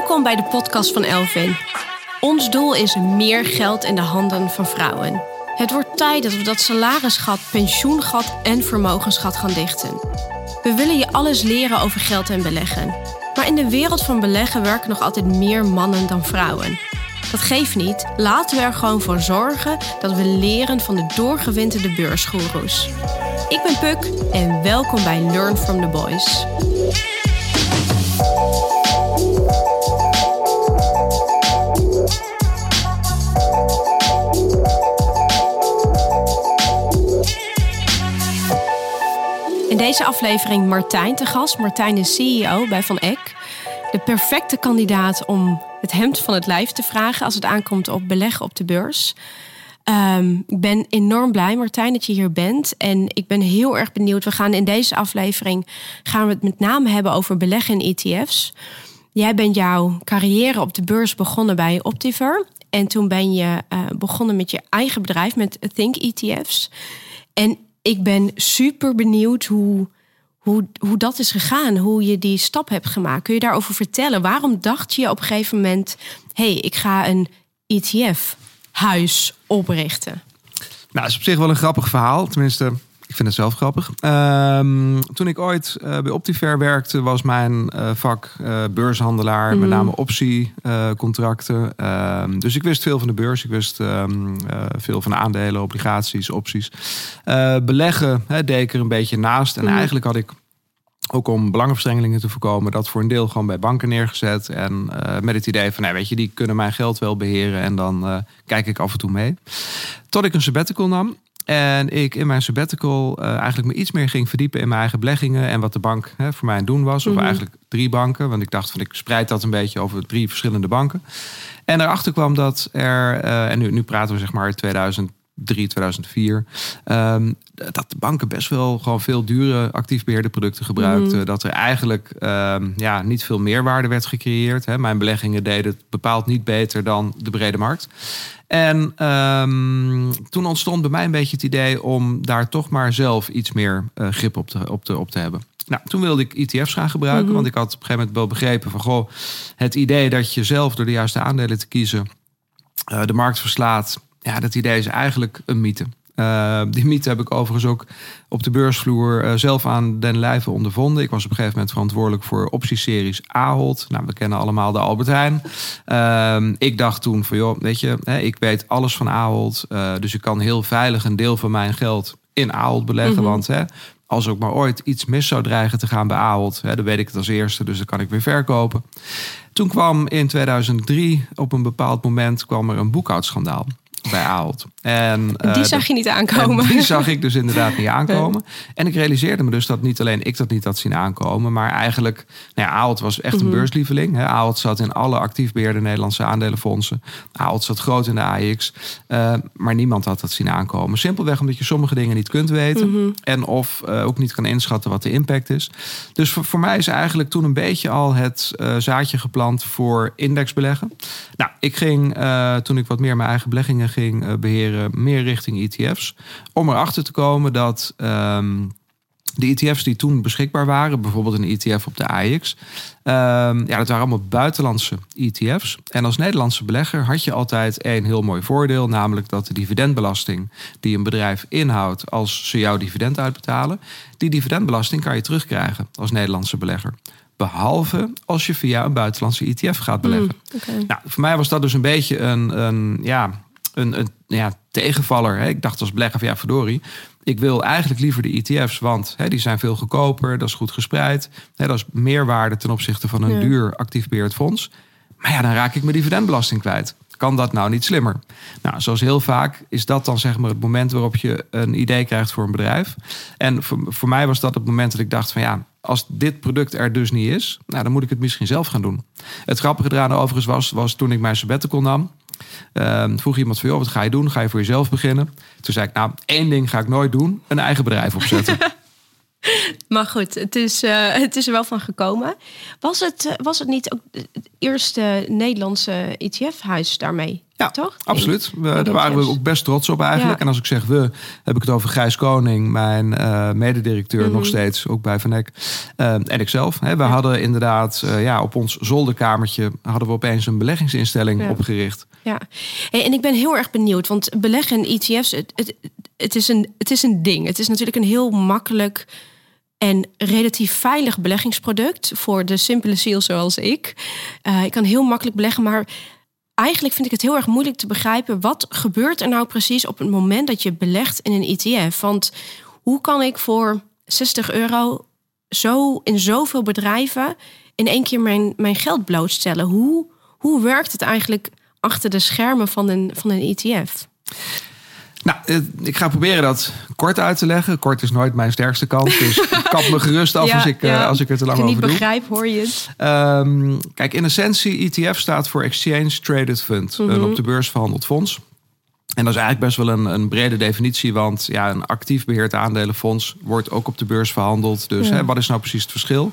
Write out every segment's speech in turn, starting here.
Welkom bij de podcast van Elvin. Ons doel is meer geld in de handen van vrouwen. Het wordt tijd dat we dat salarisgat, pensioengat en vermogensgat gaan dichten. We willen je alles leren over geld en beleggen. Maar in de wereld van beleggen werken nog altijd meer mannen dan vrouwen. Dat geeft niet. Laten we er gewoon voor zorgen dat we leren van de doorgewinterde beursgoeroes. Ik ben Puk en welkom bij Learn from the Boys. Deze aflevering Martijn te gast. Martijn is CEO bij Van Eck. De perfecte kandidaat om het hemd van het lijf te vragen als het aankomt op beleggen op de beurs. Ehm, ik ben enorm blij, Martijn, dat je hier bent. En ik ben heel erg benieuwd. We gaan in deze aflevering gaan we het met name hebben over beleggen in ETF's. Jij bent jouw carrière op de beurs begonnen bij Optiver. En toen ben je uh, begonnen met je eigen bedrijf, met Think ETF's. En ik ben super benieuwd hoe, hoe, hoe dat is gegaan, hoe je die stap hebt gemaakt. Kun je daarover vertellen? Waarom dacht je op een gegeven moment: hey, ik ga een ETF-huis oprichten? Nou, dat is op zich wel een grappig verhaal. Tenminste, ik vind het zelf grappig. Um, toen ik ooit uh, bij Optiver werkte, was mijn uh, vak uh, beurshandelaar, mm. met name optiecontracten. Um, dus ik wist veel van de beurs. Ik wist um, veel van aandelen, obligaties, opties. beleggen hè, deed ik er een beetje naast. En mm. eigenlijk had ik ook om belangenverstrengelingen te voorkomen, dat voor een deel gewoon bij banken neergezet. En uh, met het idee van, nou, weet je, die kunnen mijn geld wel beheren. En dan uh, kijk ik af en toe mee. Tot ik een sabbatical nam. En ik in mijn sabbatical uh, eigenlijk me iets meer ging verdiepen in mijn eigen beleggingen. En wat de bank hè, voor mij aan doen was. Of mm-hmm. eigenlijk drie banken. Want ik dacht van ik spreid dat een beetje over drie verschillende banken. En daarachter kwam dat er, uh, en nu, nu praten we zeg maar 2003, 2004. Um, dat de banken best wel gewoon veel dure actief beheerde producten gebruikten. Mm-hmm. Dat er eigenlijk um, ja, niet veel meerwaarde werd gecreëerd. Hè. Mijn beleggingen deden het bepaald niet beter dan de brede markt. En um, toen ontstond bij mij een beetje het idee om daar toch maar zelf iets meer uh, grip op te, op, te, op te hebben. Nou, toen wilde ik ETF's gaan gebruiken, mm-hmm. want ik had op een gegeven moment wel begrepen van goh, het idee dat je zelf door de juiste aandelen te kiezen uh, de markt verslaat, ja, dat idee is eigenlijk een mythe. Uh, die mythe heb ik overigens ook op de beursvloer uh, zelf aan den lijve ondervonden. Ik was op een gegeven moment verantwoordelijk voor optieseries Ahold. Nou, we kennen allemaal de Albert Heijn. Uh, ik dacht toen van, joh, weet je, hè, ik weet alles van Ahold. Uh, dus ik kan heel veilig een deel van mijn geld in Ahold beleggen. Mm-hmm. Want hè, als ook maar ooit iets mis zou dreigen te gaan bij Ahold, hè, dan weet ik het als eerste. Dus dan kan ik weer verkopen. Toen kwam in 2003 op een bepaald moment kwam er een boekhoudschandaal bij Ahold. En, uh, die zag je niet aankomen. Die zag ik dus inderdaad niet aankomen. En ik realiseerde me dus dat niet alleen ik dat niet had zien aankomen, maar eigenlijk, nou ja, Ahold was echt een mm-hmm. beurslieveling. Hè. Ahold zat in alle actief beheerde Nederlandse aandelenfondsen. Ahold zat groot in de AX, uh, maar niemand had dat zien aankomen. Simpelweg omdat je sommige dingen niet kunt weten mm-hmm. en of uh, ook niet kan inschatten wat de impact is. Dus voor, voor mij is eigenlijk toen een beetje al het zaadje geplant voor indexbeleggen. Nou, ik ging toen ik wat meer mijn eigen beleggingen ging beheren, meer richting ETF's. Om erachter te komen dat um, de ETF's die toen beschikbaar waren, bijvoorbeeld een ETF op de AX, um, ja, dat waren allemaal buitenlandse ETF's. En als Nederlandse belegger had je altijd een heel mooi voordeel, namelijk dat de dividendbelasting die een bedrijf inhoudt als ze jouw dividend uitbetalen, die dividendbelasting kan je terugkrijgen als Nederlandse belegger. Behalve als je via een buitenlandse ETF gaat beleggen. Mm, okay. nou, voor mij was dat dus een beetje een, een ja, een, een ja, tegenvaller. Hè. Ik dacht als belegger van ja, verdorie. Ik wil eigenlijk liever de ETF's, want hè, die zijn veel goedkoper. Dat is goed gespreid. Hè, dat is meerwaarde ten opzichte van een ja. duur actief beheerd fonds. Maar ja, dan raak ik mijn dividendbelasting kwijt. Kan dat nou niet slimmer? Nou, zoals heel vaak is dat dan zeg maar het moment waarop je een idee krijgt voor een bedrijf. En voor, voor mij was dat het moment dat ik dacht van ja, als dit product er dus niet is, nou, dan moet ik het misschien zelf gaan doen. Het grappige eraan overigens was, was toen ik mijn sabbatical nam. Um, vroeg iemand van, joh, wat ga je doen? Ga je voor jezelf beginnen? Toen zei ik, nou, één ding ga ik nooit doen. Een eigen bedrijf opzetten. Maar goed, het is, uh, het is er wel van gekomen. Was het, uh, was het niet ook het eerste Nederlandse ETF-huis daarmee? Ja, toch? absoluut. We, daar waren we ook best trots op eigenlijk. Ja. En als ik zeg we, heb ik het over Gijs Koning, mijn uh, mededirecteur mm -hmm. nog steeds, ook bij Van Eck. Uh, en ikzelf. Hè. We ja. hadden inderdaad uh, ja, op ons zolderkamertje hadden we opeens een beleggingsinstelling Ja. opgericht. Ja, en ik ben heel erg benieuwd, want beleggen in ETF's, het, het, is een, het is een ding. Het is natuurlijk een heel makkelijk en relatief veilig beleggingsproduct voor de simpele ziel zoals ik. Uh, ik kan heel makkelijk beleggen, maar eigenlijk vind ik het heel erg moeilijk te begrijpen wat gebeurt er nou precies op het moment dat je belegt in een ETF. Want hoe kan ik voor 60 euro zo in zoveel bedrijven in één keer mijn, mijn geld blootstellen? Hoe, hoe werkt het eigenlijk achter de schermen van een, van een ETF? Nou, eh, ik ga proberen dat kort uit te leggen. Kort is nooit mijn sterkste kant. Dus kap me gerust af Ja, als, ik, eh, ja. als ik er te lang over niet doe. begrijp, hoor je het. Ehm, kijk, in essentie, ETF staat voor Exchange Traded Fund. Mhm. Een op de beurs verhandeld fonds. En dat is eigenlijk best wel een, een brede definitie. Want ja, een actief beheerd aandelenfonds wordt ook op de beurs verhandeld. Dus Ja. hè, wat is nou precies het verschil?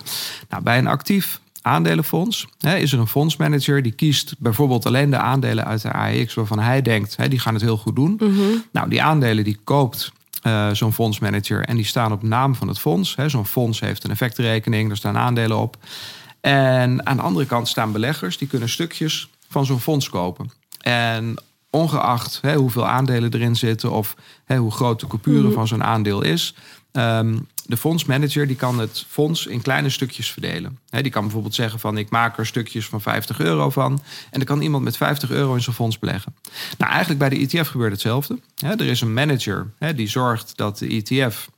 Nou, bij een actief aandelenfonds is er een fondsmanager die kiest bijvoorbeeld alleen de aandelen uit de AEX waarvan hij denkt, die gaan het heel goed doen. Mhm. Nou, die aandelen die koopt eh, zo'n fondsmanager en die staan op naam van het fonds. Zo'n fonds heeft een effectrekening, daar staan aandelen op. En aan de andere kant staan beleggers die kunnen stukjes van zo'n fonds kopen. En ongeacht hè, hoeveel aandelen erin zitten of hè, hoe groot de coupure Mhm. van zo'n aandeel is, ehm, de fondsmanager die kan het fonds in kleine stukjes verdelen. Hè, die kan bijvoorbeeld zeggen van ik maak er stukjes van 50 euro van. En dan kan iemand met 50 euro in zo'n fonds beleggen. Nou, eigenlijk bij de ETF gebeurt hetzelfde. Er is een manager die zorgt dat de ETF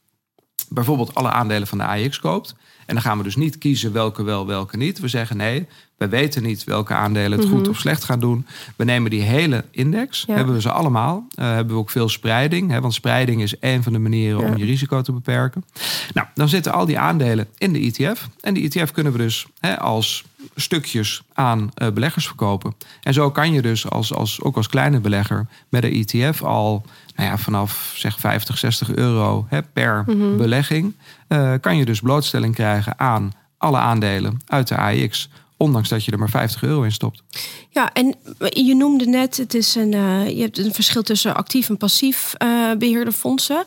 bijvoorbeeld alle aandelen van de AX koopt. En dan gaan we dus niet kiezen welke wel, welke niet. We zeggen nee, we weten niet welke aandelen het goed of slecht gaan doen. We nemen die hele index, Ja. hebben we ze allemaal. Eh, hebben we ook veel spreiding, hè, want spreiding is een van de manieren Ja. om je risico te beperken. Nou, dan zitten al die aandelen in de ETF. En die ETF kunnen we dus hè, als stukjes aan eh, beleggers verkopen. En zo kan je dus als, als, ook als kleine belegger met een ETF al nou ja, vanaf zeg 50, 60 euro hè, per belegging, eh, kan je dus blootstelling krijgen aan alle aandelen uit de AX. Ondanks dat je er maar 50 euro in stopt. Ja, en je noemde net, het is een, eh, je hebt een verschil tussen actief en passief eh, beheerde fondsen.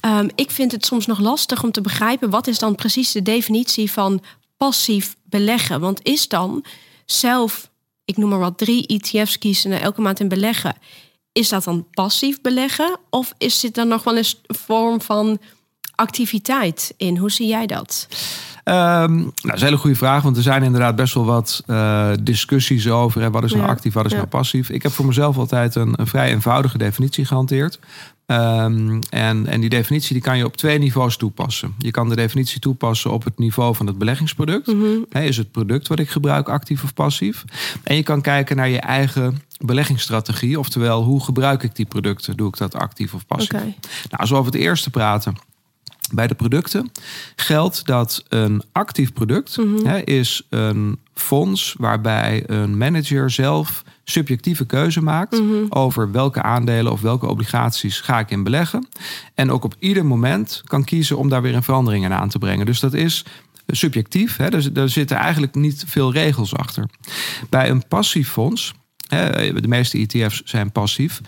Ehm, ik vind het soms nog lastig om te begrijpen wat is dan precies de definitie van passief beleggen. Want is dan zelf, ik noem maar wat, drie ETF's kiezen en elke maand in beleggen. Is dat dan passief beleggen? Of is dit dan nog wel eens een vorm van activiteit in? Hoe zie jij dat? Ehm, nou, dat is een hele goede vraag, want er zijn inderdaad best wel wat eh, discussies over. Hè, wat is nou actief, wat is nou passief? Ik heb voor mezelf altijd een, een vrij eenvoudige definitie gehanteerd. Ehm, en, en die definitie die kan je op twee niveaus toepassen. Je kan de definitie toepassen op het niveau van het beleggingsproduct. Mhm. Is het product wat ik gebruik actief of passief? En je kan kijken naar je eigen beleggingsstrategie. Oftewel, hoe gebruik ik die producten? Doe ik dat actief of passief? Nou, als we over het eerste praten. Bij de producten geldt dat een actief product hè, is een fonds waarbij een manager zelf subjectieve keuze maakt over welke aandelen of welke obligaties ga ik in beleggen. En ook op ieder moment kan kiezen om daar weer een verandering in aan te brengen. Dus dat is subjectief. Hè, dus, er zitten eigenlijk niet veel regels achter. Bij een passief fonds, hè, de meeste ETF's zijn passief.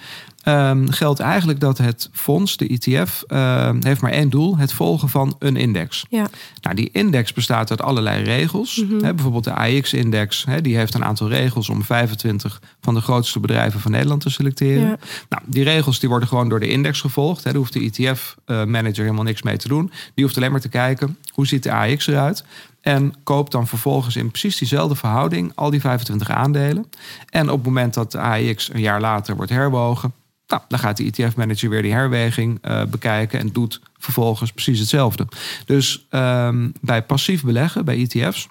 Ehm, geldt eigenlijk dat het fonds, de ETF, ehm, heeft maar één doel: het volgen van een index. Ja. Nou, die index bestaat uit allerlei regels. Hè, bijvoorbeeld de AX-index, hè, die heeft een aantal regels om 25 van de grootste bedrijven van Nederland te selecteren. Ja. Nou, die regels die worden gewoon door de index gevolgd. Hè. Daar hoeft de ETF-manager helemaal niks mee te doen. Die hoeft alleen maar te kijken hoe ziet de AX eruit. En koopt dan vervolgens in precies diezelfde verhouding al die 25 aandelen. En op het moment dat de AX een jaar later wordt herwogen, nou, dan gaat de ETF-manager weer die herweging eh, bekijken en doet vervolgens precies hetzelfde. Dus ehm, bij passief beleggen, bij ETF's,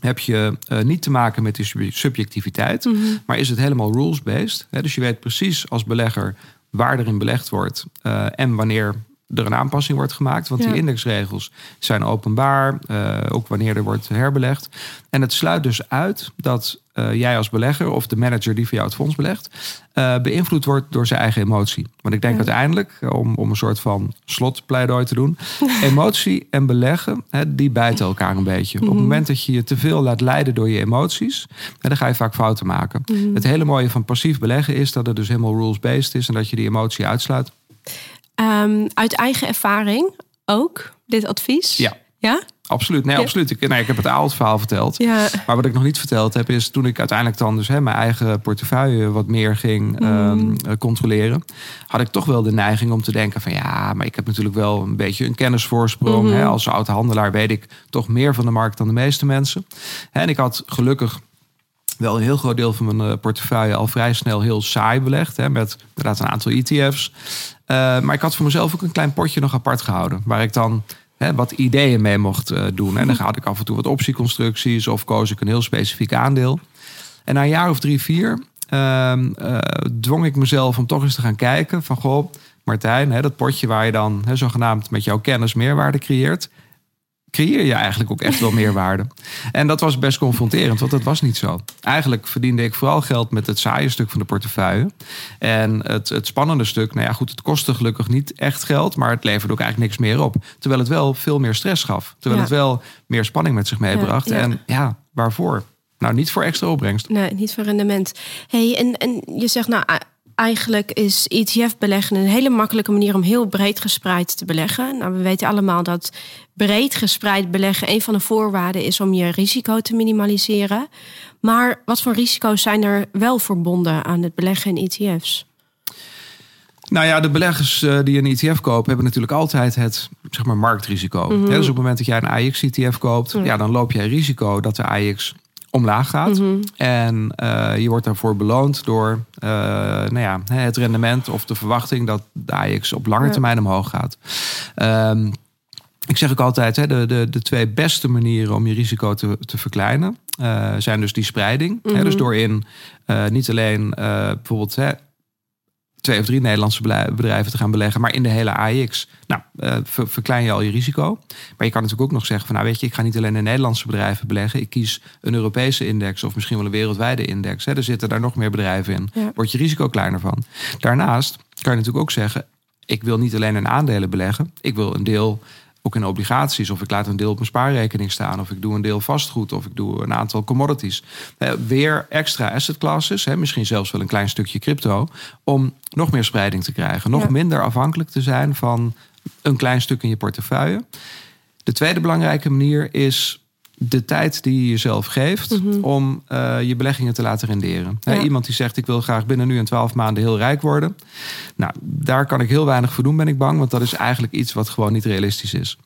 heb je eh, niet te maken met die sub- subjectiviteit, Mhm. maar is het helemaal rules-based. Dus je weet precies als belegger waar er in belegd wordt eh, en wanneer er een aanpassing wordt gemaakt. Want die indexregels zijn openbaar, uh, ook wanneer er wordt herbelegd. En het sluit dus uit dat uh, jij als belegger of de manager die voor jou het fonds belegt, uh, beïnvloed wordt door zijn eigen emotie. Want ik denk uiteindelijk, om, om een soort van slotpleidooi te doen, emotie en beleggen, hè, die bijten elkaar een beetje. Op het mhm. moment dat je je te veel laat leiden door je emoties, hè, dan ga je vaak fouten maken. Mhm. Het hele mooie van passief beleggen is dat het dus helemaal rules-based is en dat je die emotie uitsluit. Um, uit eigen ervaring ook, dit advies? Ja. Ja? Absoluut, nee, absoluut. Ik, nee, ik heb het verhaal verteld. Ja. Maar wat ik nog niet verteld heb, is toen ik uiteindelijk dan dus hè, mijn eigen portefeuille wat meer ging mm. um, controleren, had ik toch wel de neiging om te denken van ja, maar ik heb natuurlijk wel een beetje een kennisvoorsprong. Mm -hmm. hè, als oud handelaar weet ik toch meer van de markt dan de meeste mensen. En ik had gelukkig wel een heel groot deel van mijn eh, portefeuille al vrij snel heel saai belegd. Hè, met inderdaad een aantal ETF's. Uh, maar ik had voor mezelf ook een klein potje nog apart gehouden. Waar ik dan hè, wat ideeën mee mocht uh, doen. En dan had ik af en toe wat optieconstructies of koos ik een heel specifiek aandeel. En na een jaar of drie, vier uh, dwong ik mezelf om toch eens te gaan kijken van goh, Martijn, hè, dat potje waar je dan hè, zogenaamd met jouw kennis meerwaarde creëert creëer je eigenlijk ook echt wel meerwaarde. En dat was best confronterend, want dat was niet zo. Eigenlijk verdiende ik vooral geld met het saaie stuk van de portefeuille. En het, het spannende stuk, nou ja, goed, het kostte gelukkig niet echt geld, maar het leverde ook eigenlijk niks meer op. Terwijl het wel veel meer stress gaf. Terwijl het wel meer spanning met zich meebracht. En ja, waarvoor? Nou, niet voor extra opbrengst. Nee, niet voor rendement. Hey, en, en je zegt nou eigenlijk is ETF-beleggen een hele makkelijke manier om heel breed gespreid te beleggen. Nou, we weten allemaal dat breed gespreid beleggen een van de voorwaarden is om je risico te minimaliseren. Maar wat voor risico's zijn er wel verbonden aan het beleggen in ETF's? Nou ja, de beleggers eh, die een ETF kopen, hebben natuurlijk altijd het zeg maar, marktrisico. Mhm. dus op het moment dat jij een AX-ETF koopt, ja, dan loop jij risico dat de AX omlaag gaat. Mhm. En uh, je wordt daarvoor beloond door uh, nou ja, het rendement of de verwachting dat de AX op lange termijn omhoog gaat. Um, ik zeg ook altijd, hè, de, de, de twee beste manieren om je risico te, te verkleinen uh, zijn dus die spreiding. hè, dus mhm. door in niet alleen bijvoorbeeld hè, twee of drie Nederlandse bedrijven te gaan beleggen, maar in de hele AX. Nou, uh, verklein je al je risico. Maar je kan natuurlijk ook nog zeggen van, nou weet je, ik ga niet alleen in Nederlandse bedrijven beleggen. Ik kies een Europese index of misschien wel een wereldwijde index. Hè. Er zitten daar nog meer bedrijven in. Ja. Wordt je risico kleiner van. Daarnaast kan je natuurlijk ook zeggen, ik wil niet alleen in aandelen beleggen. Ik wil een deel ook in obligaties. Of ik laat een deel op mijn spaarrekening staan. Of ik doe een deel vastgoed. Of ik doe een aantal commodities. Eh, weer extra asset classes. Hè, misschien zelfs wel een klein stukje crypto. Om nog meer spreiding te krijgen. Nog minder afhankelijk te zijn van een klein stuk in je portefeuille. De tweede belangrijke manier is de tijd die je jezelf geeft mhm. om uh, je beleggingen te laten renderen. iemand die zegt ik wil graag binnen nu en twaalf maanden heel rijk worden. Nou, daar kan ik heel weinig voor doen, ben ik bang. Want dat is eigenlijk iets wat gewoon niet realistisch is.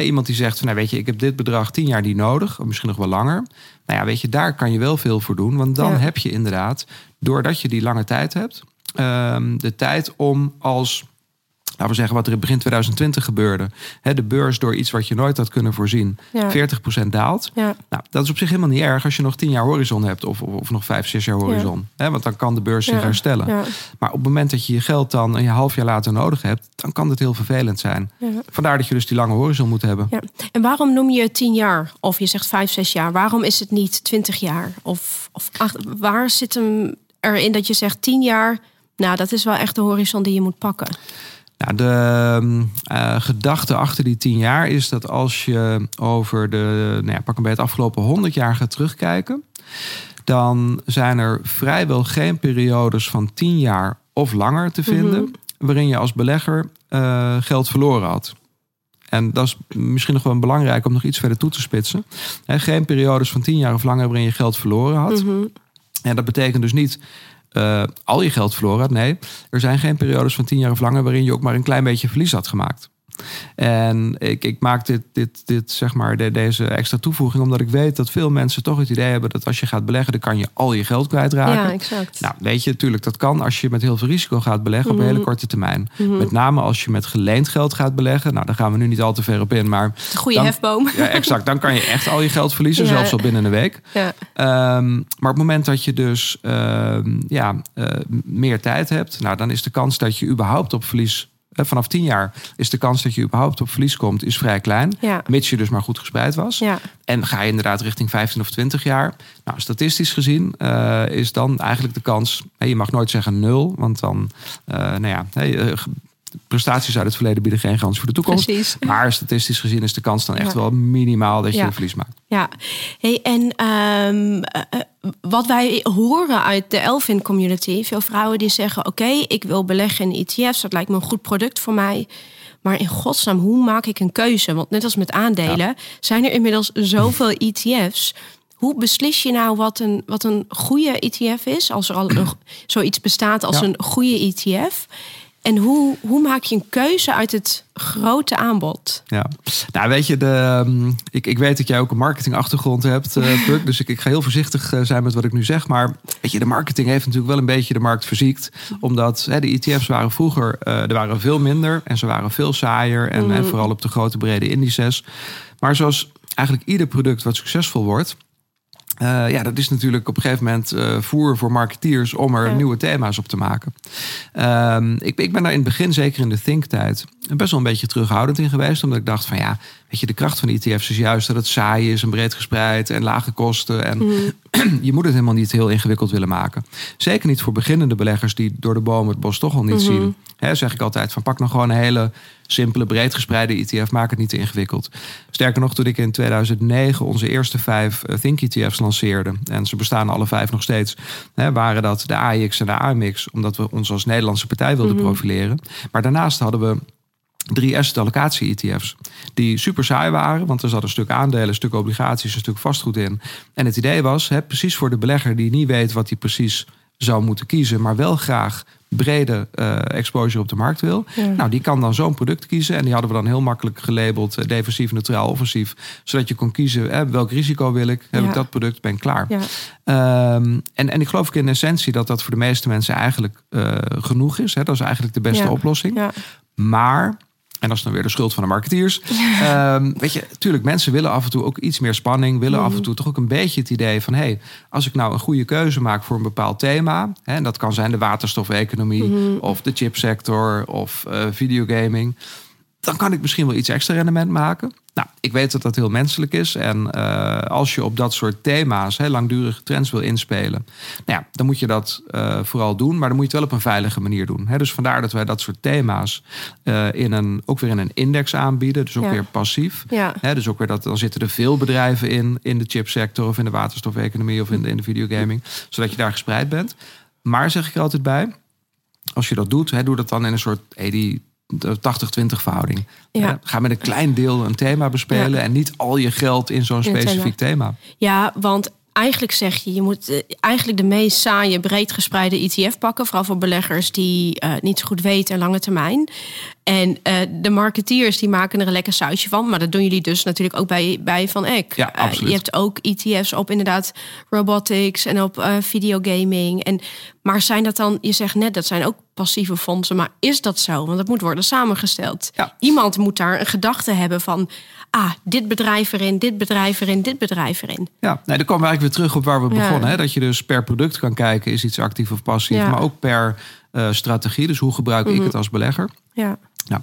iemand die zegt van nou weet je, ik heb dit bedrag tien jaar niet nodig, of misschien nog wel langer. Nou ja, weet je, daar kan je wel veel voor doen. Want dan heb je inderdaad, doordat je die lange tijd hebt, um, de tijd om als laten we zeggen wat er in begin 2020 gebeurde. de beurs door iets wat je nooit had kunnen voorzien, 40% daalt. Ja. Nou, dat is op zich helemaal niet erg als je nog 10 jaar horizon hebt of, of, nog 5, 6 jaar horizon. want dan kan de beurs zich herstellen. Maar op het moment dat je je geld dan een half jaar later nodig hebt, dan kan het heel vervelend zijn. Vandaar dat je dus die lange horizon moet hebben. En waarom noem je 10 jaar? Of je zegt 5, 6 jaar. Waarom is het niet 20 jaar? Of, of acht, waar zit hem erin dat je zegt 10 jaar? Nou, dat is wel echt de horizon die je moet pakken. Nou, de uh, gedachte achter die tien jaar is dat als je over de, nou ja, pak een beetje het afgelopen honderd jaar gaat terugkijken, dan zijn er vrijwel geen periodes van tien jaar of langer te vinden mhm. waarin je als belegger uh, geld verloren had. En dat is misschien nog wel belangrijk om nog iets verder toe te spitsen. geen periodes van tien jaar of langer waarin je geld verloren had. Mm En dat betekent dus niet uh, al je geld verloren had. Nee, er zijn geen periodes van tien jaar of langer waarin je ook maar een klein beetje verlies had gemaakt. En ik, ik maak dit, dit, dit, zeg maar, de, deze extra toevoeging omdat ik weet dat veel mensen toch het idee hebben dat als je gaat beleggen, dan kan je al je geld kwijtraken. Ja, exact. Nou, weet je, natuurlijk, dat kan als je met heel veel risico gaat beleggen op een hele mhm. korte termijn. Mhm. Met name als je met geleend geld gaat beleggen. Nou, daar gaan we nu niet al te ver op in, maar. Goede hefboom. Ja, exact. Dan kan je echt al je geld verliezen, zelfs al binnen een week. Ja. Um, maar op het moment dat je dus uh, ja, uh, meer tijd hebt, nou, dan is de kans dat je überhaupt op verlies Eh, vanaf 10 jaar is de kans dat je überhaupt op verlies komt, is vrij klein. Ja. Mits je dus maar goed gespreid was. Ja. En ga je inderdaad richting 15 of 20 jaar. Nou, statistisch gezien eh, is dan eigenlijk de kans. je mag nooit zeggen nul, want dan, eh, nou ja, eh, prestaties uit het verleden bieden geen garantie voor de toekomst. Precies. Maar statistisch gezien is de kans dan echt Ja. wel minimaal dat je Ja. een verlies maakt. Ja, hey, en ehm, eh, eh, wat wij horen uit de Elfin community, veel vrouwen die zeggen: Oké, ik wil beleggen in ETF's, dat lijkt me een goed product voor mij. Maar in godsnaam, hoe maak ik een keuze? Want net als met aandelen, zijn er inmiddels zoveel ETF's. Hoe beslis je nou wat een, wat een goede ETF is, als er al een, zoiets bestaat als Ja. een goede ETF? En hoe, hoe maak je een keuze uit het grote aanbod? Ja, nou weet je, de, ehm, ik, ik weet dat jij ook een marketingachtergrond hebt, eh Puk. Dus ik, ik ga heel voorzichtig eh, zijn met wat ik nu zeg. Maar weet je, de marketing heeft natuurlijk wel een beetje de markt verziekt. Omdat hè, de ETF's waren vroeger, eh, er waren veel minder en ze waren veel saaier. En, en vooral op de grote brede indices. Maar zoals eigenlijk ieder product wat succesvol wordt. Eh, ja, dat is natuurlijk op een gegeven moment eh, voer voor marketeers om er Ja. nieuwe thema's op te maken. Ehm, ik, ik ben daar in het begin, zeker in de think-tijd, best wel een beetje terughoudend in geweest. Omdat ik dacht van ja, weet je, de kracht van ETF's is juist dat het saai is en breed gespreid en lage kosten. En je moet het helemaal niet heel ingewikkeld willen maken. Zeker niet voor beginnende beleggers die door de bomen het bos toch al niet zien. Hè, zeg ik altijd van pak nou gewoon een hele simpele, breed gespreide ETF. Maak het niet te ingewikkeld. Sterker nog, toen ik in 2009 onze eerste vijf eh, Think ETF's lanceerde. En ze bestaan alle vijf nog steeds. Hè, waren dat de AIX en de AMX. Omdat we ons als Nederlandse partij wilden profileren. Maar daarnaast hadden we drie asset allocatie ETF's. Die super saai waren, want er zat een stuk aandelen, een stuk obligaties, een stuk vastgoed in. En het idee was, hè, precies voor de belegger die niet weet wat hij precies zou moeten kiezen, maar wel graag brede eh, exposure op de markt wil. Ja. Nou, die kan dan zo'n product kiezen. En die hadden we dan heel makkelijk gelabeld eh, defensief, neutraal, offensief. Zodat je kon kiezen, hè, welk risico wil ik? Heb Ja. ik dat product? Ben ik klaar? Ja. Ehm, en, en ik geloof ook in essentie dat dat voor de meeste mensen eigenlijk eh, genoeg is. Hè? Dat is eigenlijk de beste oplossing. Maar, en dat is dan weer de schuld van de marketeers. ehm, weet je, tuurlijk, mensen willen af en toe ook iets meer spanning. Willen af en toe toch ook een beetje het idee van... hé, hey, als ik nou een goede keuze maak voor een bepaald thema... Hè, en dat kan zijn de waterstofeconomie... of de chipsector of eh, videogaming... dan kan ik misschien wel iets extra rendement maken. Nou, ik weet dat dat heel menselijk is. En eh, als je op dat soort thema's, hè, langdurige trends wil inspelen... Nou ja, dan moet je dat eh, vooral doen. Maar dan moet je het wel op een veilige manier doen. Hè. Dus vandaar dat wij dat soort thema's eh, in een, ook weer in een index aanbieden. Dus ook Ja. weer passief. Ja. Hè, dus ook weer dat, dan zitten er veel bedrijven in, in de chipsector of in de waterstofeconomie of in de, in de videogaming, zodat je daar gespreid bent. Maar zeg ik er altijd bij, als je dat doet, hè, doe dat dan in een soort hey, die 80-20 verhouding. Ja. Ga met een klein deel een thema bespelen Ja. en niet al je geld in zo'n specifiek thema. Ja, want eigenlijk zeg je, je moet eh, eigenlijk de meest saaie, breed gespreide ETF pakken. Vooral voor beleggers die eh, niet zo goed weten en lange termijn. En eh, de marketeers die maken er een lekker sausje van. Maar dat doen jullie dus natuurlijk ook bij, bij Van Eck. Ja, je hebt ook ETF's op inderdaad robotics en op videogaming. En, maar zijn dat dan, je zegt net, dat zijn ook passieve fondsen. Maar is dat zo? Want het moet worden samengesteld. Ja. Iemand moet daar een gedachte hebben van... ah, dit bedrijf erin, dit bedrijf erin, dit bedrijf erin. Ja, nee, dan komen we eigenlijk weer terug op waar we Ja. begonnen. Hè? Dat je dus per product kan kijken, is iets actief of passief. Ja. Maar ook per eh, strategie. Dus hoe gebruik ik het als belegger? Ja. Nou,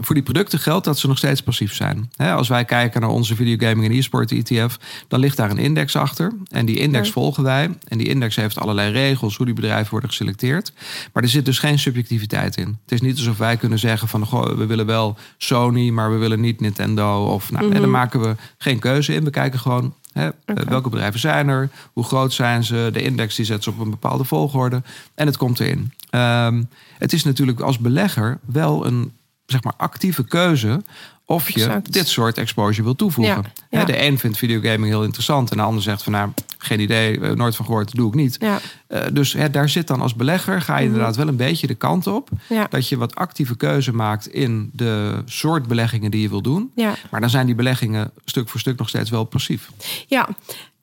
voor die producten geldt dat ze nog steeds passief zijn. Als wij kijken naar onze videogaming en e-sport ETF, dan ligt daar een index achter. En die index Ja. volgen wij. En die index heeft allerlei regels hoe die bedrijven worden geselecteerd. Maar er zit dus geen subjectiviteit in. Het is niet alsof wij kunnen zeggen van goh, we willen wel Sony, maar we willen niet Nintendo. Of nou, hè, daar maken we geen keuze in. We kijken gewoon Hè, Oké. Welke bedrijven zijn er? Hoe groot zijn ze? De index die zet ze op een bepaalde volgorde. En het komt erin. Ehm, het is natuurlijk als belegger wel een zeg maar, actieve keuze of je Exact. dit soort exposure wil toevoegen. Ja, ja. Hè, De een vindt videogaming heel interessant en de ander zegt van nou, geen idee, eh, nooit van gehoord, doe ik niet. Ja. Eh, dus hè, daar zit dan als belegger, ga je inderdaad wel een beetje de kant op Ja. dat je wat actieve keuze maakt in de soort beleggingen die je wil doen. Ja. Maar dan zijn die beleggingen stuk voor stuk nog steeds wel passief. Ja,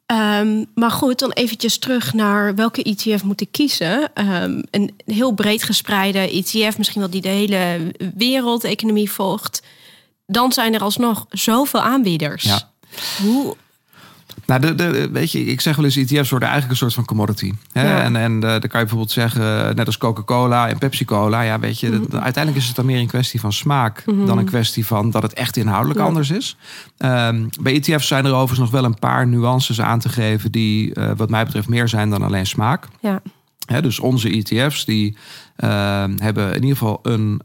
Ehm, maar goed, dan eventjes terug naar welke ETF moet ik kiezen. Ehm, een heel breed gespreide ETF, misschien wel die de hele wereldeconomie volgt. Dan zijn er alsnog zoveel aanbieders. Ja. Hoe, Nou, de, de, weet je, ik zeg wel eens, ETF's worden eigenlijk een soort van commodity. Hè? Ja. En, en uh, dan kan je bijvoorbeeld zeggen, net als Coca-Cola en Pepsi-Cola. Ja, weet je, Mhm. dat- uiteindelijk is het dan meer een kwestie van smaak dan een kwestie van dat het echt inhoudelijk Ja. anders is. Ehm, bij ETF's zijn er overigens nog wel een paar nuances aan te geven die, eh, wat mij betreft, meer zijn dan alleen smaak. Ja. Hè, dus onze ETF's die ehm, hebben in ieder geval een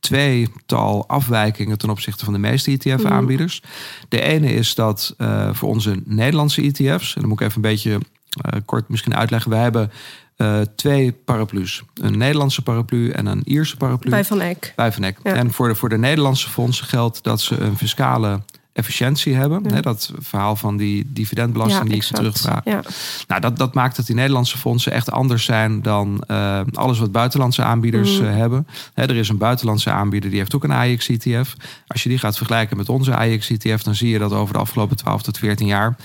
tweetal afwijkingen ten opzichte van de meeste ETF-aanbieders. De ene is dat eh, voor onze Nederlandse ETF's, en dan moet ik even een beetje eh, kort misschien uitleggen, we hebben eh, twee paraplu's. Een Nederlandse paraplu en een Ierse paraplu. Bij Van Eck. Bij Van Eck. Ja. En voor de, voor de Nederlandse fondsen geldt dat ze een fiscale efficiëntie hebben. Ja. Hè, dat verhaal van die dividendbelasting die ik exact. terugvraag. Ja. Nou, dat, dat maakt dat die Nederlandse fondsen echt anders zijn dan eh, alles wat buitenlandse aanbieders Mhm. eh, hebben. Hè, er is een buitenlandse aanbieder die heeft ook een AX-ETF. Als je die gaat vergelijken met onze AX-ETF, dan zie je dat over de afgelopen 12 tot 14 jaar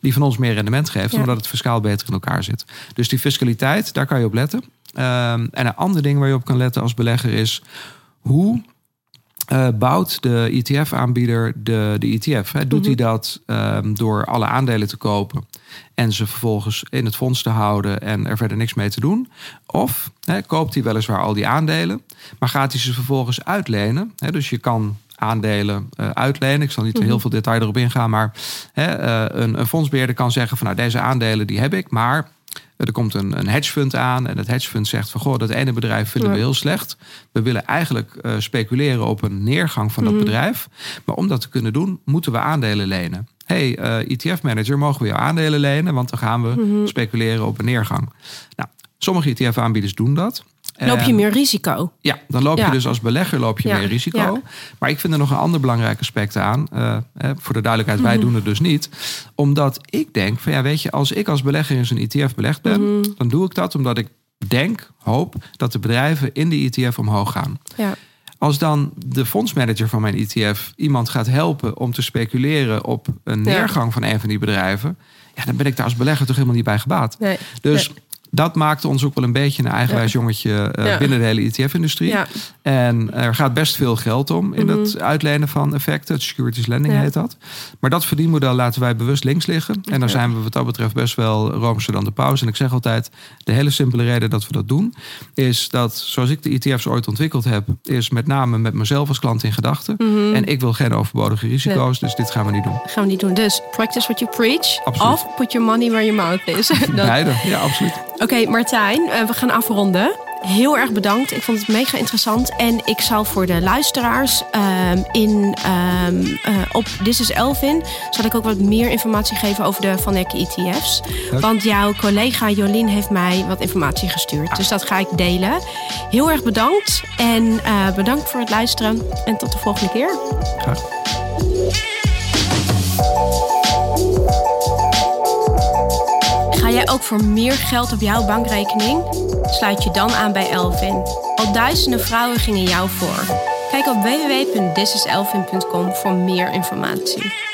die van ons meer rendement geeft, Ja. omdat het fiscaal beter in elkaar zit. Dus die fiscaliteit, daar kan je op letten. Ehm, en een ander ding waar je op kan letten als belegger is hoe eh, bouwt de ETF-aanbieder de, de ETF? Hè? Doet Mhm. hij dat ehm, door alle aandelen te kopen en ze vervolgens in het fonds te houden en er verder niks mee te doen? Of hè, koopt hij weliswaar al die aandelen, maar gaat hij ze vervolgens uitlenen? Hè? Dus je kan aandelen eh, uitlenen. Ik zal niet Mhm. heel veel detail erop ingaan, maar hè, eh, een, een fondsbeheerder kan zeggen van nou deze aandelen die heb ik, maar er komt een, een hedgefund aan en het hedgefund zegt van goh, dat ene bedrijf vinden we heel slecht. We willen eigenlijk eh, speculeren op een neergang van dat Mhm. bedrijf. Maar om dat te kunnen doen, moeten we aandelen lenen. hey, eh, ETF-manager, mogen we jou aandelen lenen? Want dan gaan we Mhm. speculeren op een neergang. Nou, sommige ETF-aanbieders doen dat. Loop je En- meer risico? ja, dan loop je dus als belegger loop je Ja, meer risico. ja. Maar ik vind er nog een ander belangrijk aspect aan. Eh, voor de duidelijkheid, wij Mhm. doen het dus niet. Omdat ik denk van ja, weet je, als ik als belegger in zo'n ETF belegd ben, Mhm. dan doe ik dat omdat ik denk, hoop dat de bedrijven in die ETF omhoog gaan. Ja. Als dan de fondsmanager van mijn ETF iemand gaat helpen om te speculeren op een neergang van een van die bedrijven, ja, dan ben ik daar als belegger toch helemaal niet bij gebaat. Nee. Dus dat maakte ons ook wel een beetje een eigenwijs jongetje eh, Ja. binnen de hele ETF-industrie. Ja. En er gaat best veel geld om in Mhm. het uitlenen van effecten. Het securities lending heet dat. Maar dat verdienmodel laten wij bewust links liggen. En daar Ja. zijn we wat dat betreft best wel roomser dan de pauze. En ik zeg altijd, de hele simpele reden dat we dat doen... is dat, zoals ik de ETF's ooit ontwikkeld heb... is met name met mezelf als klant in gedachten. Mhm. En ik wil geen overbodige risico's, dus dit gaan we niet doen. Gaan we niet doen. Dus practice what you preach. Absoluut. Of put your money where your mouth is. Dat- Beide, ja, absoluut. Oké, Martijn, eh, we gaan afronden. Heel erg bedankt. Ik vond het mega interessant. En ik zal voor de luisteraars ehm, in, ehm, eh, op This is Elvin... zal ik ook wat meer informatie geven over de Van Eck ETF's. Want jouw collega Jolien heeft mij wat informatie gestuurd. Dus dat ga ik delen. Heel erg bedankt. En eh, bedankt voor het luisteren. En tot de volgende keer. Graag. Ook voor meer geld op jouw bankrekening? Sluit je dan aan bij Elvin. Al duizenden vrouwen gingen jou voor. Kijk op www.thisiselvin.com voor meer informatie.